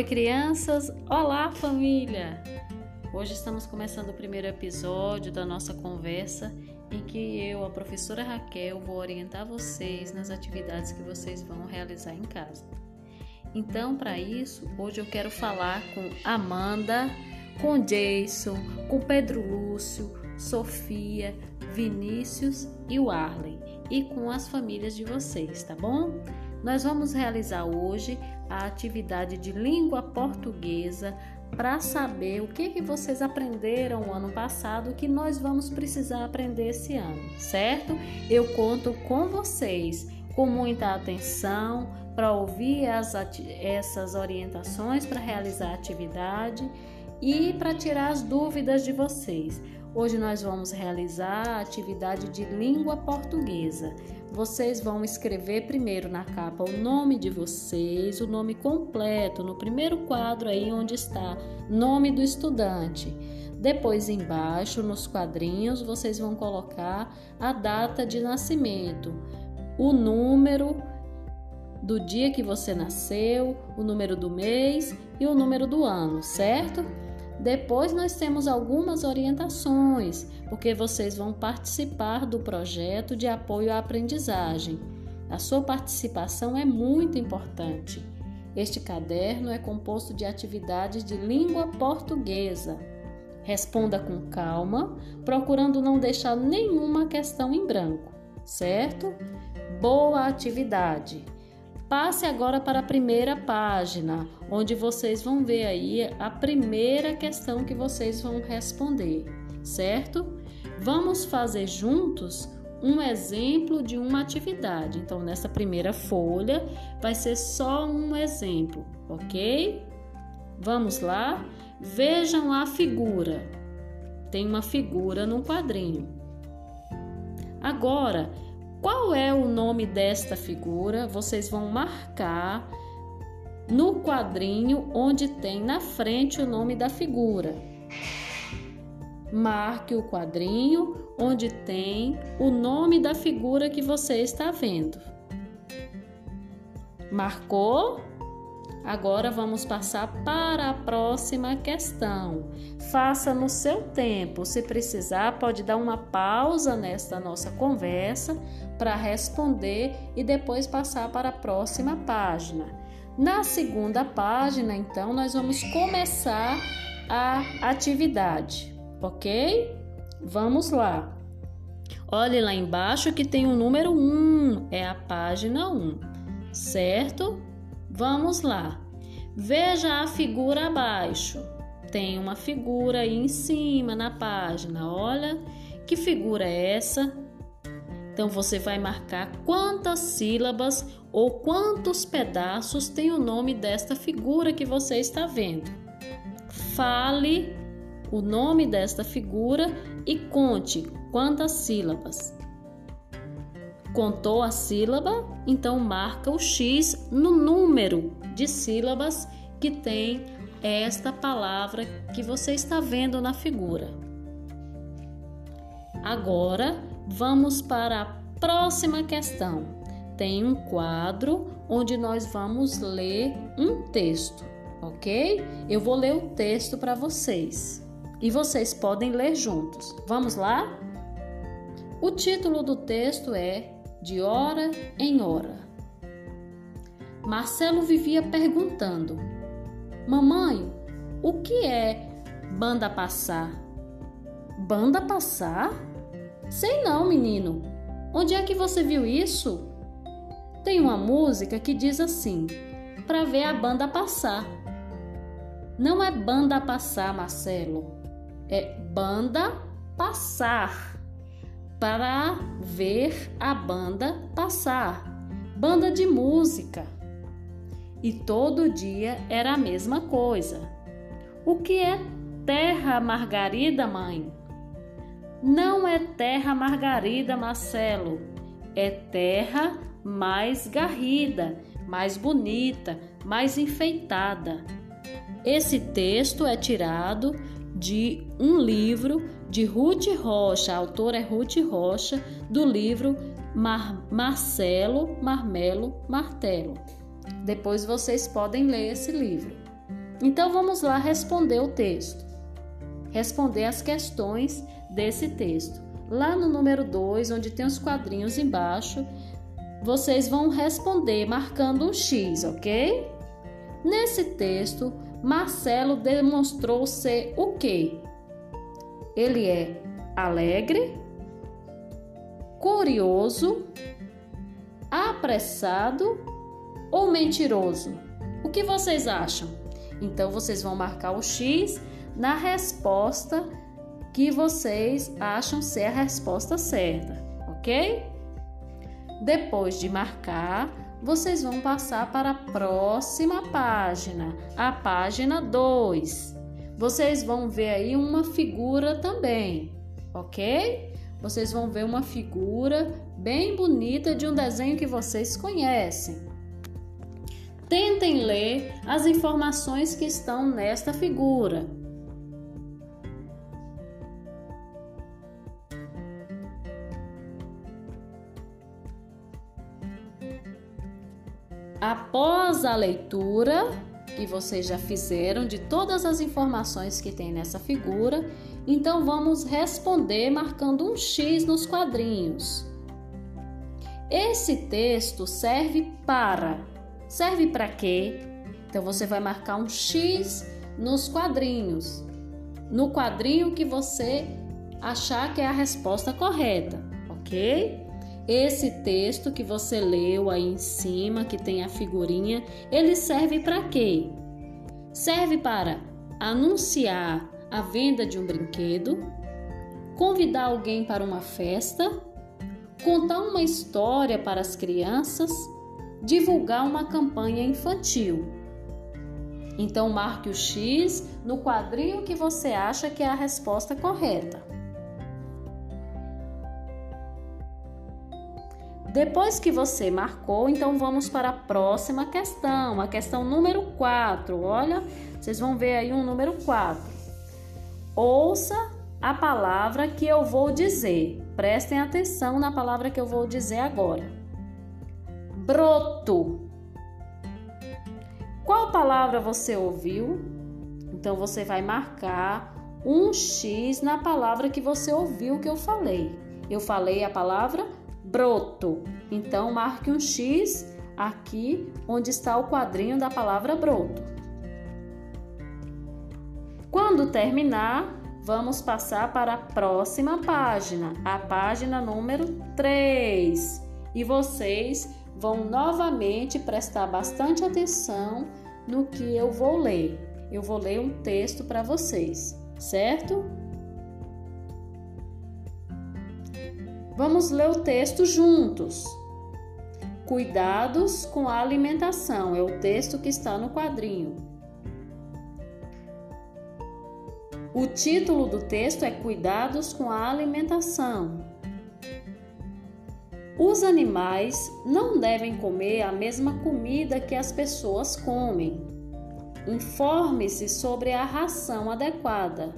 Oi, crianças! Olá, família! Hoje estamos começando o primeiro episódio da nossa conversa em que eu, a professora Raquel, vou orientar vocês nas atividades que vocês vão realizar em casa. Então, para isso, hoje eu quero falar com Amanda, com Jason, com Pedro Lúcio, Sofia, Vinícius e o Arlen e com as famílias de vocês, tá bom? Nós vamos realizar hoje a atividade de língua portuguesa para saber o que, que vocês aprenderam o ano passado que nós vamos precisar aprender esse ano, certo? Eu conto com vocês com muita atenção para ouvir as, essas orientações para realizar a atividade e para tirar as dúvidas de vocês. Hoje nós vamos realizar a atividade de língua portuguesa. Vocês vão escrever primeiro na capa o nome de vocês, o nome completo, no primeiro quadro aí onde está nome do estudante. Depois embaixo, nos quadrinhos, vocês vão colocar a data de nascimento, o número do dia que você nasceu, o número do mês e o número do ano, certo? Depois nós temos algumas orientações, porque vocês vão participar do projeto de apoio à aprendizagem. A sua participação é muito importante. Este caderno é composto de atividades de língua portuguesa. Responda com calma, procurando não deixar nenhuma questão em branco, certo? Boa atividade! Passe agora para a primeira página, onde vocês vão ver aí a primeira questão que vocês vão responder, certo? Vamos fazer juntos um exemplo de uma atividade. Então, nessa primeira folha vai ser só um exemplo, ok? Vamos lá? Vejam a figura. Tem uma figura no quadrinho. Agora, qual é o nome desta figura? Vocês vão marcar no quadrinho onde tem na frente o nome da figura. Marque o quadrinho onde tem o nome da figura que você está vendo. Marcou? Agora vamos passar para a próxima questão. Faça no seu tempo. Se precisar, pode dar uma pausa nesta nossa conversa para responder e depois passar para a próxima página. Na segunda página, então, nós vamos começar a atividade, ok? Vamos lá. Olhe lá embaixo que tem o número 1, é a página 1, certo? Vamos lá. Veja a figura abaixo. Tem uma figura aí em cima na página. Olha que figura é essa? Então você vai marcar quantas sílabas ou quantos pedaços tem o nome desta figura que você está vendo. Fale o nome desta figura e conte quantas sílabas. Contou a sílaba? Então marca o X no número de sílabas que tem esta palavra que você está vendo na figura. Agora vamos para a próxima questão. Tem um quadro onde nós vamos ler um texto, ok? Eu vou ler o texto para vocês e vocês podem ler juntos. Vamos lá? O título do texto é de hora em hora. Marcelo vivia perguntando: Mamãe, o que é banda passar? Banda passar? Sei não, menino. Onde é que você viu isso? Tem uma música que diz assim: para ver a banda passar. Não é banda passar, Marcelo. É banda passar para ver a banda passar. Banda de música. E todo dia era a mesma coisa. O que é terra margarida, mãe? Não é terra margarida, Marcelo. É terra mais garrida, mais bonita, mais enfeitada. Esse texto é tirado de um livro de Ruth Rocha, a autora é Ruth Rocha, do livro Mar Marcelo Marmelo Martelo. Depois vocês podem ler esse livro. Então vamos lá responder o texto. Responder as questões desse texto. Lá no número 2, onde tem os quadrinhos embaixo, vocês vão responder marcando um X, ok? Nesse texto, Marcelo demonstrou ser o quê? Ele é alegre, curioso, apressado ou mentiroso? O que vocês acham? Então vocês vão marcar o X na resposta que vocês acham ser a resposta certa, ok? Depois de marcar, vocês vão passar para a próxima página, a página 2. Vocês vão ver aí uma figura também, ok? Vocês vão ver uma figura bem bonita de um desenho que vocês conhecem. Tentem ler as informações que estão nesta figura. Após a leitura que vocês já fizeram de todas as informações que tem nessa figura, então vamos responder marcando um X nos quadrinhos. Esse texto serve para. Serve para quê? Então você vai marcar um X nos quadrinhos. No quadrinho que você achar que é a resposta correta, ok? Esse texto que você leu aí em cima, que tem a figurinha, ele serve para quê? Serve para anunciar a venda de um brinquedo, convidar alguém para uma festa, contar uma história para as crianças, divulgar uma campanha infantil. Então marque o X no quadrinho que você acha que é a resposta correta. Depois que você marcou, então vamos para a próxima questão, a questão número 4. Olha, vocês vão ver aí um número 4. Ouça a palavra que eu vou dizer. Prestem atenção na palavra que eu vou dizer agora. Broto. Qual palavra você ouviu? Então você vai marcar um X na palavra que você ouviu que eu falei. Eu falei a palavra broto. Então, marque um X aqui onde está o quadrinho da palavra broto. Quando terminar, vamos passar para a próxima página, a página número 3. E vocês vão novamente prestar bastante atenção no que eu vou ler. Eu vou ler um texto para vocês, certo? Vamos ler o texto juntos. Cuidados com a alimentação é o texto que está no quadrinho. O título do texto é Cuidados com a alimentação. Os animais não devem comer a mesma comida que as pessoas comem. Informe-se sobre a ração adequada.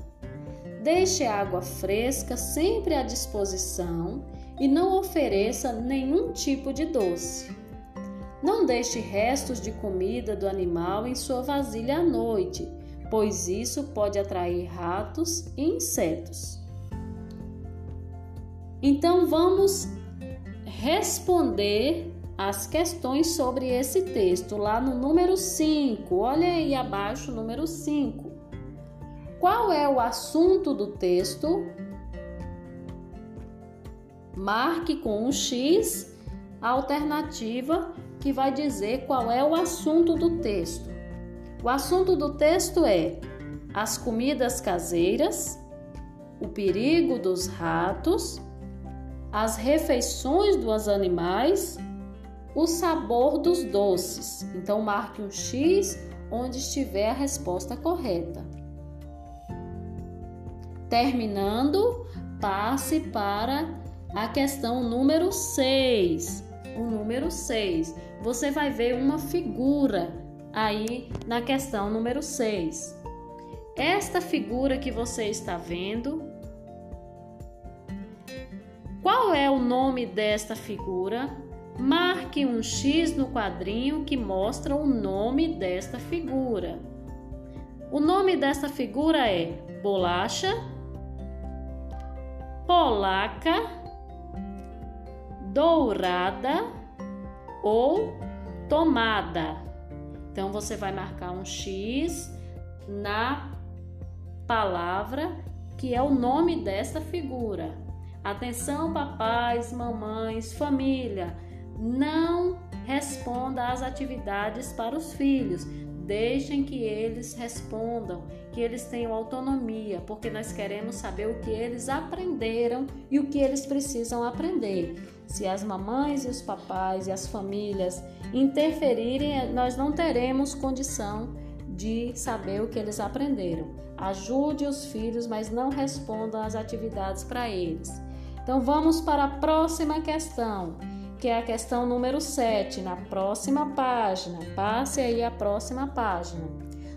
Deixe a água fresca sempre à disposição e não ofereça nenhum tipo de doce. Não deixe restos de comida do animal em sua vasilha à noite, pois isso pode atrair ratos e insetos. Então vamos responder as questões sobre esse texto lá no número 5. Olha aí abaixo, número 5. Qual é o assunto do texto? Marque com um X a alternativa que vai dizer qual é o assunto do texto. O assunto do texto é as comidas caseiras, o perigo dos ratos, as refeições dos animais, o sabor dos doces. Então marque um X onde estiver a resposta correta. Terminando, passe para a questão número 6. O número 6. Você vai ver uma figura aí na questão número 6. Esta figura que você está vendo, qual é o nome desta figura? Marque um X no quadrinho que mostra o nome desta figura. O nome dessa figura é bolacha, polaca, dourada ou tomada. Então você vai marcar um X na palavra que é o nome desta figura. Atenção, papais, mamães, família, não responda às atividades para os filhos. Deixem que eles respondam, que eles tenham autonomia, porque nós queremos saber o que eles aprenderam e o que eles precisam aprender. Se as mamães e os papais e as famílias interferirem, nós não teremos condição de saber o que eles aprenderam. Ajude os filhos, mas não respondam às atividades para eles. Então vamos para a próxima questão que é a questão número 7, na próxima página. Passe aí a próxima página.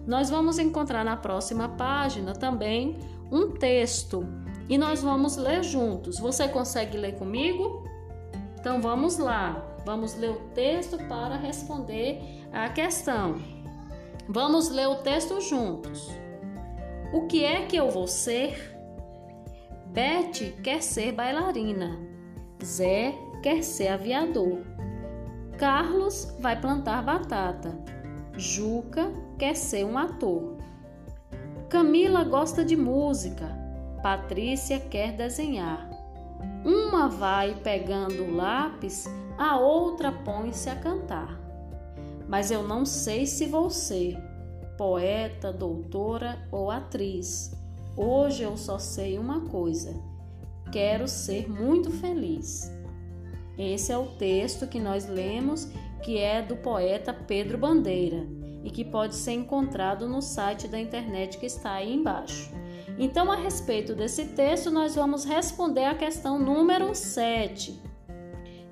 Nós vamos encontrar na próxima página também um texto e nós vamos ler juntos. Você consegue ler comigo? Então vamos lá. Vamos ler o texto para responder a questão. Vamos ler o texto juntos. O que é que eu vou ser? Beth quer ser bailarina. Zé quer ser aviador. Carlos vai plantar batata. Juca quer ser um ator. Camila gosta de música. Patrícia quer desenhar. Uma vai pegando o lápis, a outra põe-se a cantar. Mas eu não sei se vou ser poeta, doutora ou atriz. Hoje eu só sei uma coisa: quero ser muito feliz. Esse é o texto que nós lemos, que é do poeta Pedro Bandeira e que pode ser encontrado no site da internet que está aí embaixo. Então, a respeito desse texto, nós vamos responder a questão número 7.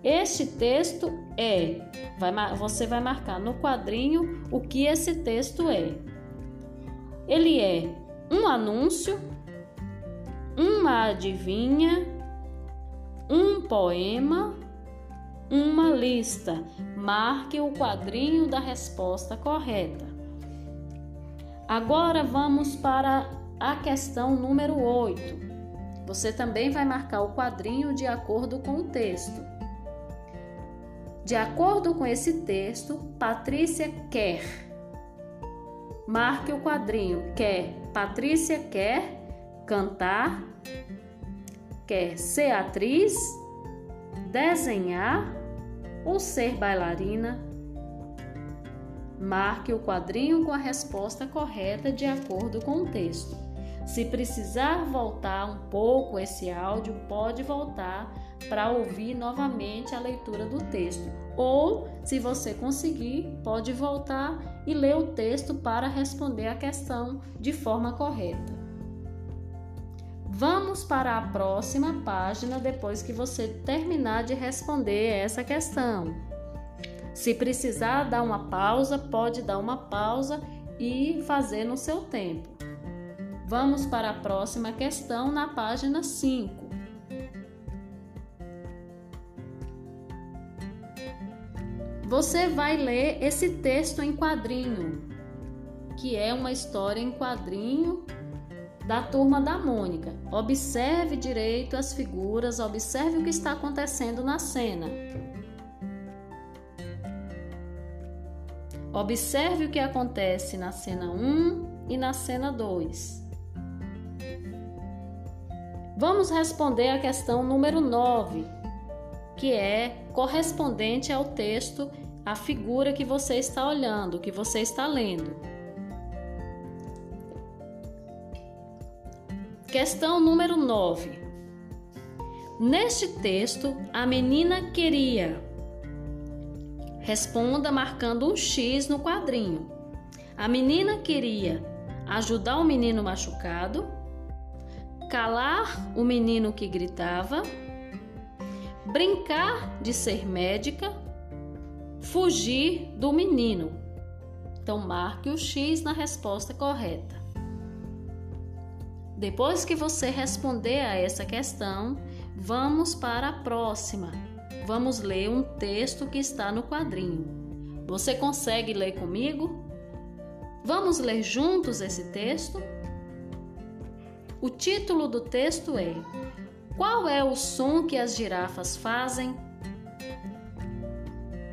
Este texto é, vai, você vai marcar no quadrinho o que esse texto é. Ele é um anúncio, uma adivinha, um poema uma lista. Marque o quadrinho da resposta correta. Agora vamos para a questão número 8. Você também vai marcar o quadrinho de acordo com o texto. De acordo com esse texto, Patrícia quer. Marque o quadrinho quer. Patrícia quer cantar, quer ser atriz, desenhar ou ser bailarina? Marque o quadrinho com a resposta correta de acordo com o texto. Se precisar voltar um pouco esse áudio, pode voltar para ouvir novamente a leitura do texto. Ou, se você conseguir, pode voltar e ler o texto para responder a questão de forma correta. Vamos para a próxima página depois que você terminar de responder essa questão. Se precisar dar uma pausa, pode dar uma pausa e fazer no seu tempo. Vamos para a próxima questão na página 5. Você vai ler esse texto em quadrinho, que é uma história em quadrinho da turma da Mônica. Observe direito as figuras, observe o que está acontecendo na cena. Observe o que acontece na cena 1 e na cena 2. Vamos responder a questão número 9, que é correspondente ao texto, a figura que você está olhando, que você está lendo. Questão número 9. Neste texto, a menina queria. Responda marcando um X no quadrinho. A menina queria ajudar o menino machucado, calar o menino que gritava, brincar de ser médica, fugir do menino. Então, marque o X na resposta correta. Depois que você responder a essa questão, vamos para a próxima. Vamos ler um texto que está no quadrinho. Você consegue ler comigo? Vamos ler juntos esse texto? O título do texto é Qual é o som que as girafas fazem?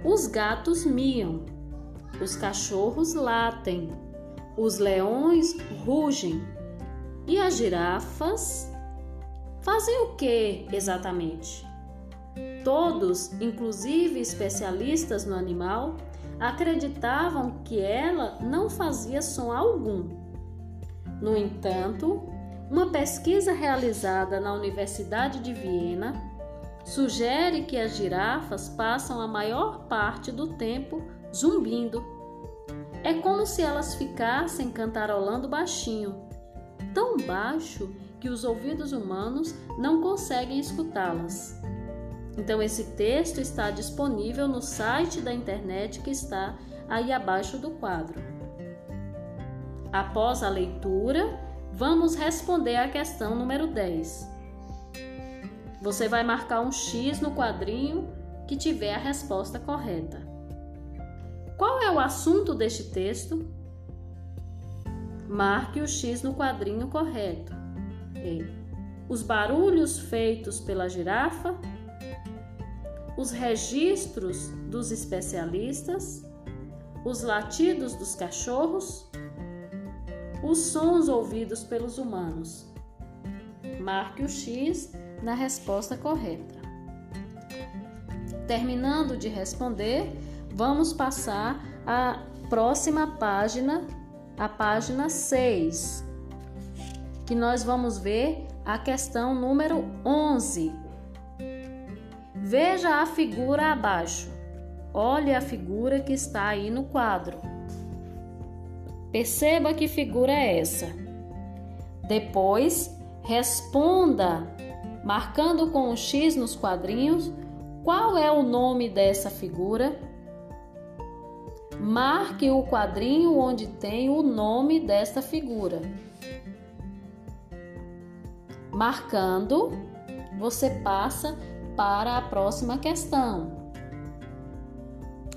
Os gatos miam, os cachorros latem, os leões rugem e as girafas fazem o que exatamente? Todos, inclusive especialistas no animal, acreditavam que ela não fazia som algum. No entanto, uma pesquisa realizada na Universidade de Viena sugere que as girafas passam a maior parte do tempo zumbindo. É como se elas ficassem cantarolando baixinho, tão baixo que os ouvidos humanos não conseguem escutá-las. Então, esse texto está disponível no site da internet que está aí abaixo do quadro. Após a leitura, vamos responder à questão número 10. Você vai marcar um X no quadrinho que tiver a resposta correta. Qual é o assunto deste texto? Marque o X no quadrinho correto. E os barulhos feitos pela girafa, os registros dos especialistas, os latidos dos cachorros, os sons ouvidos pelos humanos. Marque o X na resposta correta. Terminando de responder, vamos passar à próxima página, a página 6, que nós vamos ver a questão número 11. Veja a figura abaixo. Olhe a figura que está aí no quadro. Perceba que figura é essa. Depois, responda marcando com um X nos quadrinhos qual é o nome dessa figura. Marque o quadrinho onde tem o nome desta figura. Marcando, você passa para a próxima questão.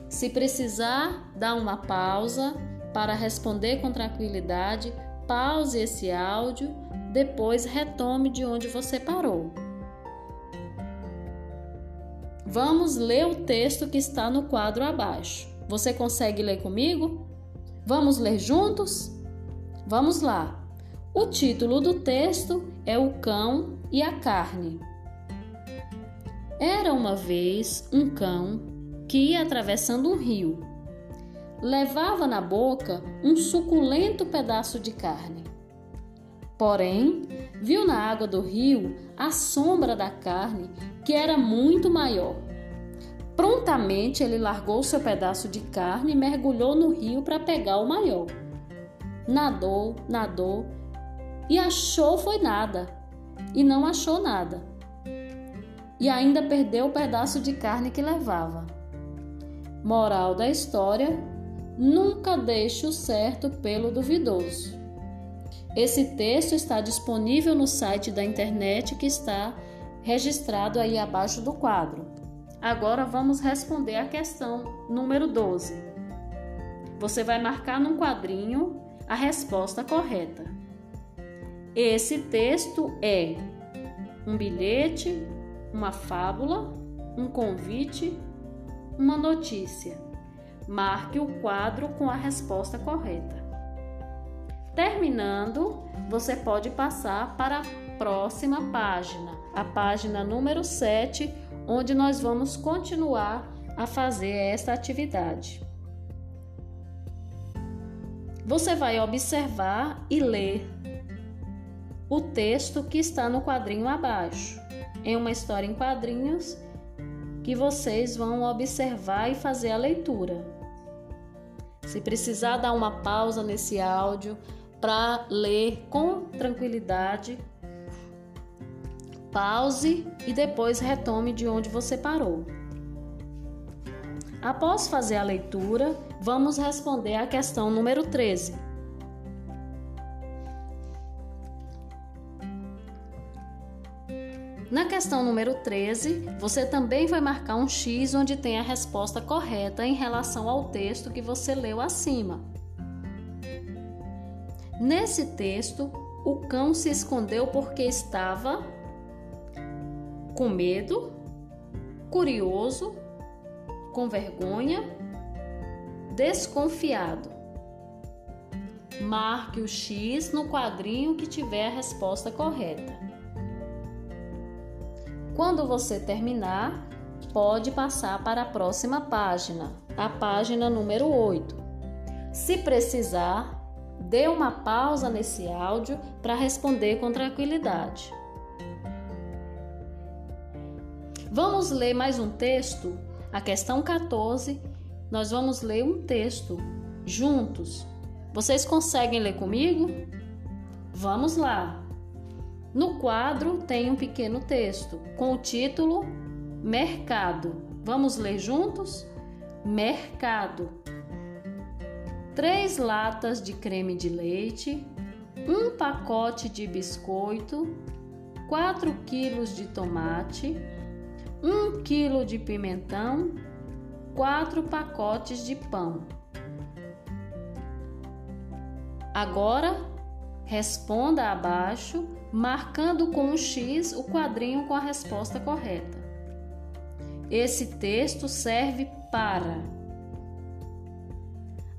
Se precisar, dá uma pausa para responder com tranquilidade, pause esse áudio depois retome de onde você parou. Vamos ler o texto que está no quadro abaixo. Você consegue ler comigo? Vamos ler juntos? Vamos lá. O título do texto é O Cão e a Carne. Era uma vez um cão que ia atravessando um rio. Levava na boca um suculento pedaço de carne. Porém, viu na água do rio a sombra da carne, que era muito maior. Prontamente ele largou seu pedaço de carne e mergulhou no rio para pegar o maior. Nadou, nadou e achou foi nada. E não achou nada. E ainda perdeu o pedaço de carne que levava. Moral da história: nunca deixe o certo pelo duvidoso. Esse texto está disponível no site da internet que está registrado aí abaixo do quadro. Agora vamos responder a questão número 12. Você vai marcar num quadrinho a resposta correta. Esse texto é um bilhete, uma fábula, um convite, uma notícia. Marque o quadro com a resposta correta. Terminando, você pode passar para a próxima página, a página número 7, onde nós vamos continuar a fazer esta atividade. Você vai observar e ler o texto que está no quadrinho abaixo. É uma história em quadrinhos que vocês vão observar e fazer a leitura. Se precisar dar uma pausa nesse áudio, para ler com tranquilidade. Pause e depois retome de onde você parou. Após fazer a leitura, vamos responder à questão número 13. Na questão número 13, você também vai marcar um X onde tem a resposta correta em relação ao texto que você leu acima. Nesse texto, o cão se escondeu porque estava com medo, curioso, com vergonha, desconfiado. Marque o X no quadrinho que tiver a resposta correta. Quando você terminar, pode passar para a próxima página, a página número 8. Se precisar, dê uma pausa nesse áudio para responder com tranquilidade. Vamos ler mais um texto? A questão 14, nós vamos ler um texto juntos. Vocês conseguem ler comigo? Vamos lá! No quadro tem um pequeno texto com o título Mercado. Vamos ler juntos? Mercado. Três latas de creme de leite, um pacote de biscoito, 4 quilos de tomate, 1 quilo de pimentão, 4 pacotes de pão. Agora, responda abaixo marcando com um X o quadrinho com a resposta correta. Esse texto serve para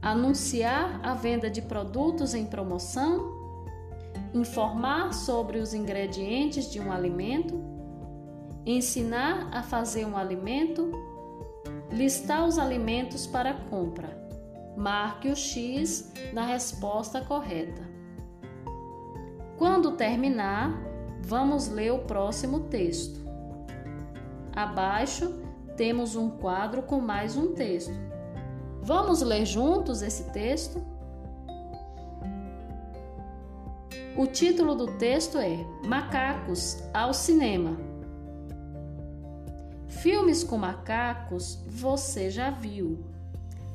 anunciar a venda de produtos em promoção, informar sobre os ingredientes de um alimento, ensinar a fazer um alimento, listar os alimentos para compra. Marque o X na resposta correta. Quando terminar, vamos ler o próximo texto. Abaixo temos um quadro com mais um texto. Vamos ler juntos esse texto? O título do texto é Macacos ao Cinema. Filmes com macacos você já viu,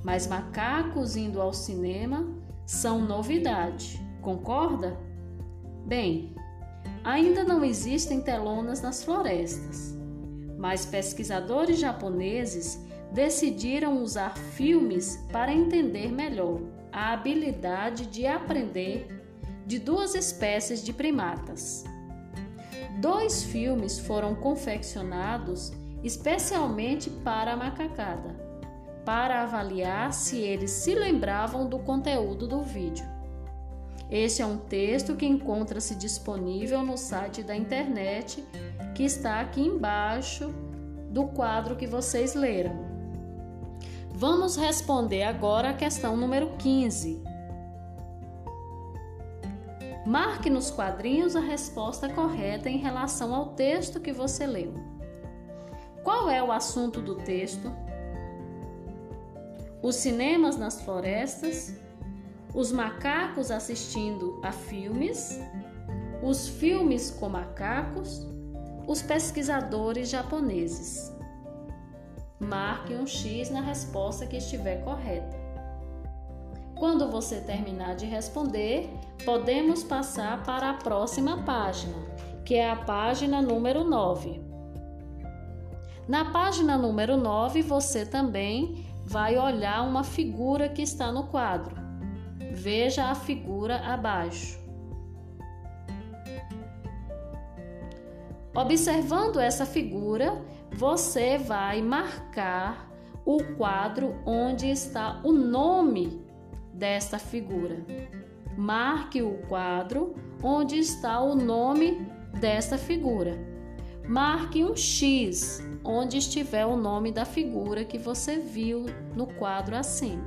mas macacos indo ao cinema são novidade, concorda? Bem, ainda não existem telonas nas florestas, mas pesquisadores japoneses decidiram usar filmes para entender melhor a habilidade de aprender de duas espécies de primatas. Dois filmes foram confeccionados especialmente para a macacada, para avaliar se eles se lembravam do conteúdo do vídeo. Este é um texto que encontra-se disponível no site da internet que está aqui embaixo do quadro que vocês leram. Vamos responder agora a questão número 15. Marque nos quadrinhos a resposta correta em relação ao texto que você leu. Qual é o assunto do texto? Os cinemas nas florestas? os macacos assistindo a filmes, os filmes com macacos, os pesquisadores japoneses. Marque um X na resposta que estiver correta. Quando você terminar de responder, podemos passar para a próxima página, que é a página número 9. Na página número 9, você também vai olhar uma figura que está no quadro. Veja a figura abaixo. Observando essa figura, você vai marcar o quadro onde está o nome desta figura. Marque o quadro onde está o nome desta figura. Marque um X onde estiver o nome da figura que você viu no quadro acima.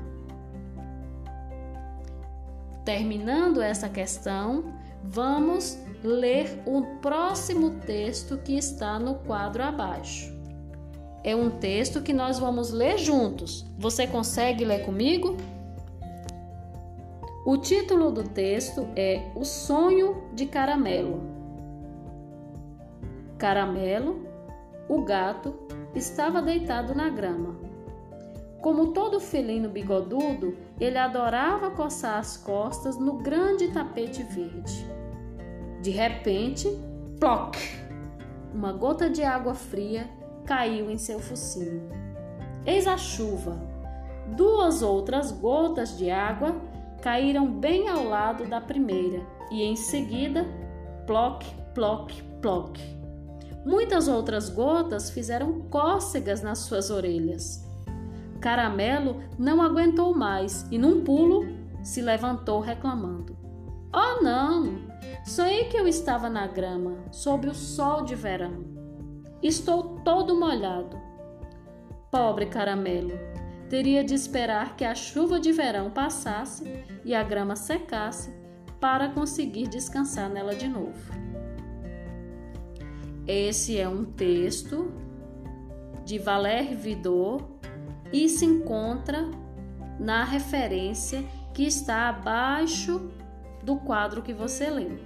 Terminando essa questão, vamos ler o próximo texto que está no quadro abaixo. É um texto que nós vamos ler juntos. Você consegue ler comigo? O título do texto é O Sonho de Caramelo. Caramelo, o gato, estava deitado na grama. Como todo felino bigodudo, ele adorava coçar as costas no grande tapete verde. De repente, ploc! Uma gota de água fria caiu em seu focinho. Eis a chuva. Duas outras gotas de água caíram bem ao lado da primeira e em seguida, ploc, ploc, ploc. Muitas outras gotas fizeram cócegas nas suas orelhas. Caramelo não aguentou mais e, num pulo, se levantou reclamando: Oh, não! Sonhei que eu estava na grama, sob o sol de verão. Estou todo molhado. Pobre caramelo, teria de esperar que a chuva de verão passasse e a grama secasse para conseguir descansar nela de novo. Esse é um texto de Valéry Vidot e se encontra na referência que está abaixo do quadro que você leu.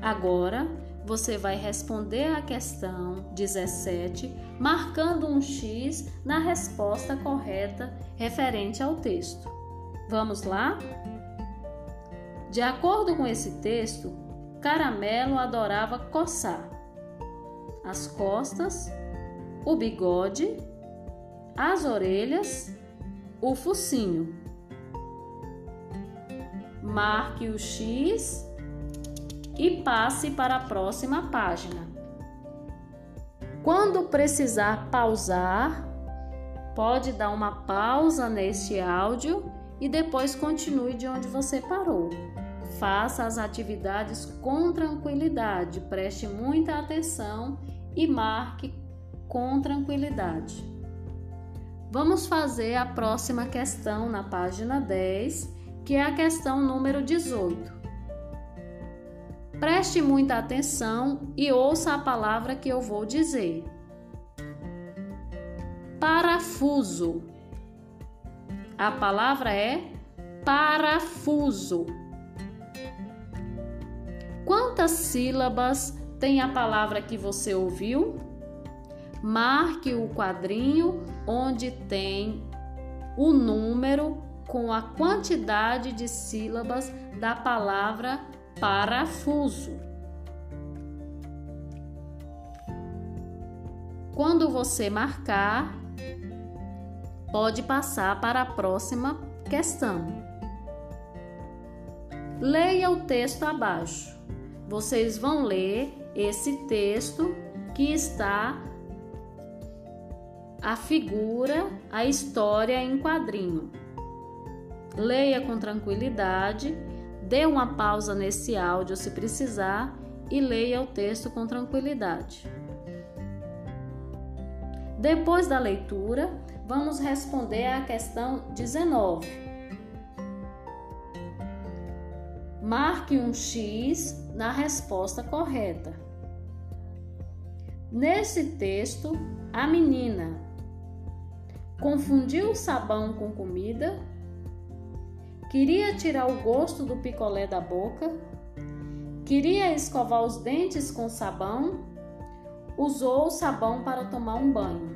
Agora, você vai responder a questão 17, marcando um X na resposta correta referente ao texto. Vamos lá? De acordo com esse texto, Caramelo adorava coçar as costas, o bigode, as orelhas, o focinho. Marque o X e passe para a próxima página. Quando precisar pausar, pode dar uma pausa neste áudio e depois continue de onde você parou. Faça as atividades com tranquilidade, preste muita atenção e marque com tranquilidade. Vamos fazer a próxima questão na página 10, que é a questão número 18. Preste muita atenção e ouça a palavra que eu vou dizer. Parafuso. A palavra é parafuso. Quantas sílabas tem a palavra que você ouviu? Marque o quadrinho onde tem o número com a quantidade de sílabas da palavra parafuso. Quando você marcar, pode passar para a próxima questão. Leia o texto abaixo. Vocês vão ler esse texto que está a figura, a história em quadrinho. Leia com tranquilidade Dê uma pausa nesse áudio se precisar e leia o texto com tranquilidade. Depois da leitura, vamos responder à questão 19. Marque um X na resposta correta. Nesse texto, a menina confundiu o sabão com comida Queria tirar o gosto do picolé da boca. Queria escovar os dentes com sabão. Usou o sabão para tomar um banho.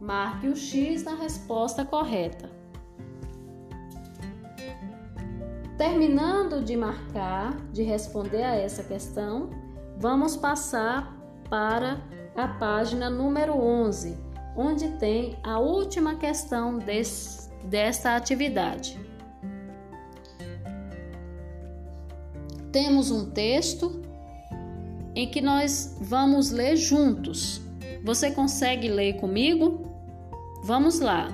Marque o X na resposta correta. Terminando de marcar, de responder a essa questão, vamos passar para a página número 11, onde tem a última questão desse desta atividade. Temos um texto em que nós vamos ler juntos. Você consegue ler comigo? Vamos lá.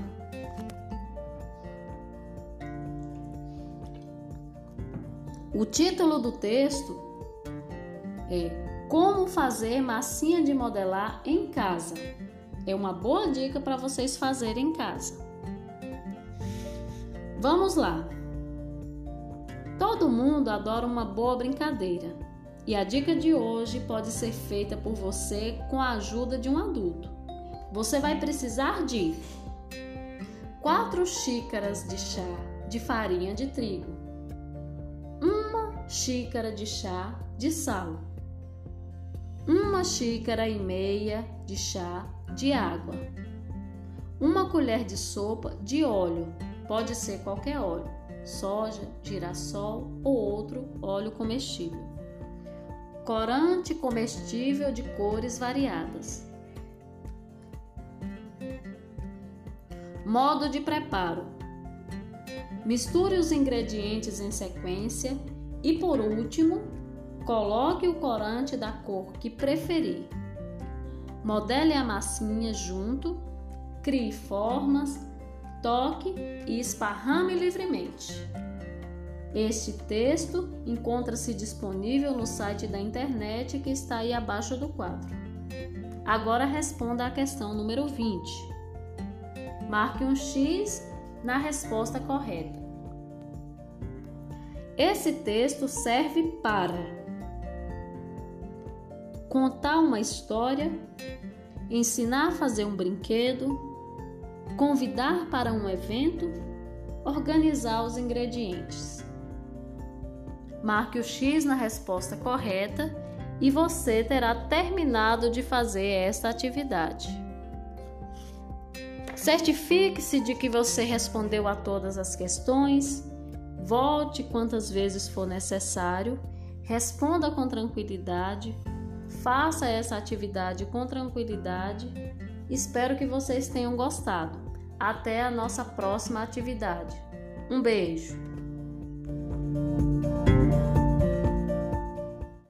O título do texto é Como fazer massinha de modelar em casa. É uma boa dica para vocês fazerem em casa. Vamos lá! Todo mundo adora uma boa brincadeira e a dica de hoje pode ser feita por você com a ajuda de um adulto. Você vai precisar de 4 xícaras de chá de farinha de trigo, xícara de chá de sal, uma xícara e meia de chá de água, uma colher de sopa de óleo Pode ser qualquer óleo, soja, girassol ou outro óleo comestível. Corante comestível de cores variadas. Modo de preparo: Misture os ingredientes em sequência e, por último, coloque o corante da cor que preferir. Modele a massinha junto, crie formas, toque e esparrame livremente. Este texto encontra-se disponível no site da internet que está aí abaixo do quadro. Agora responda à questão número 20. Marque um X na resposta correta. Esse texto serve para contar uma história, ensinar a fazer um brinquedo, convidar para um evento, organizar os ingredientes. Marque o X na resposta correta e você terá terminado de fazer esta atividade. Certifique-se de que você respondeu a todas as questões, volte quantas vezes for necessário, responda com tranquilidade, faça essa atividade com tranquilidade. Espero que vocês tenham gostado. Até a nossa próxima atividade. Um beijo!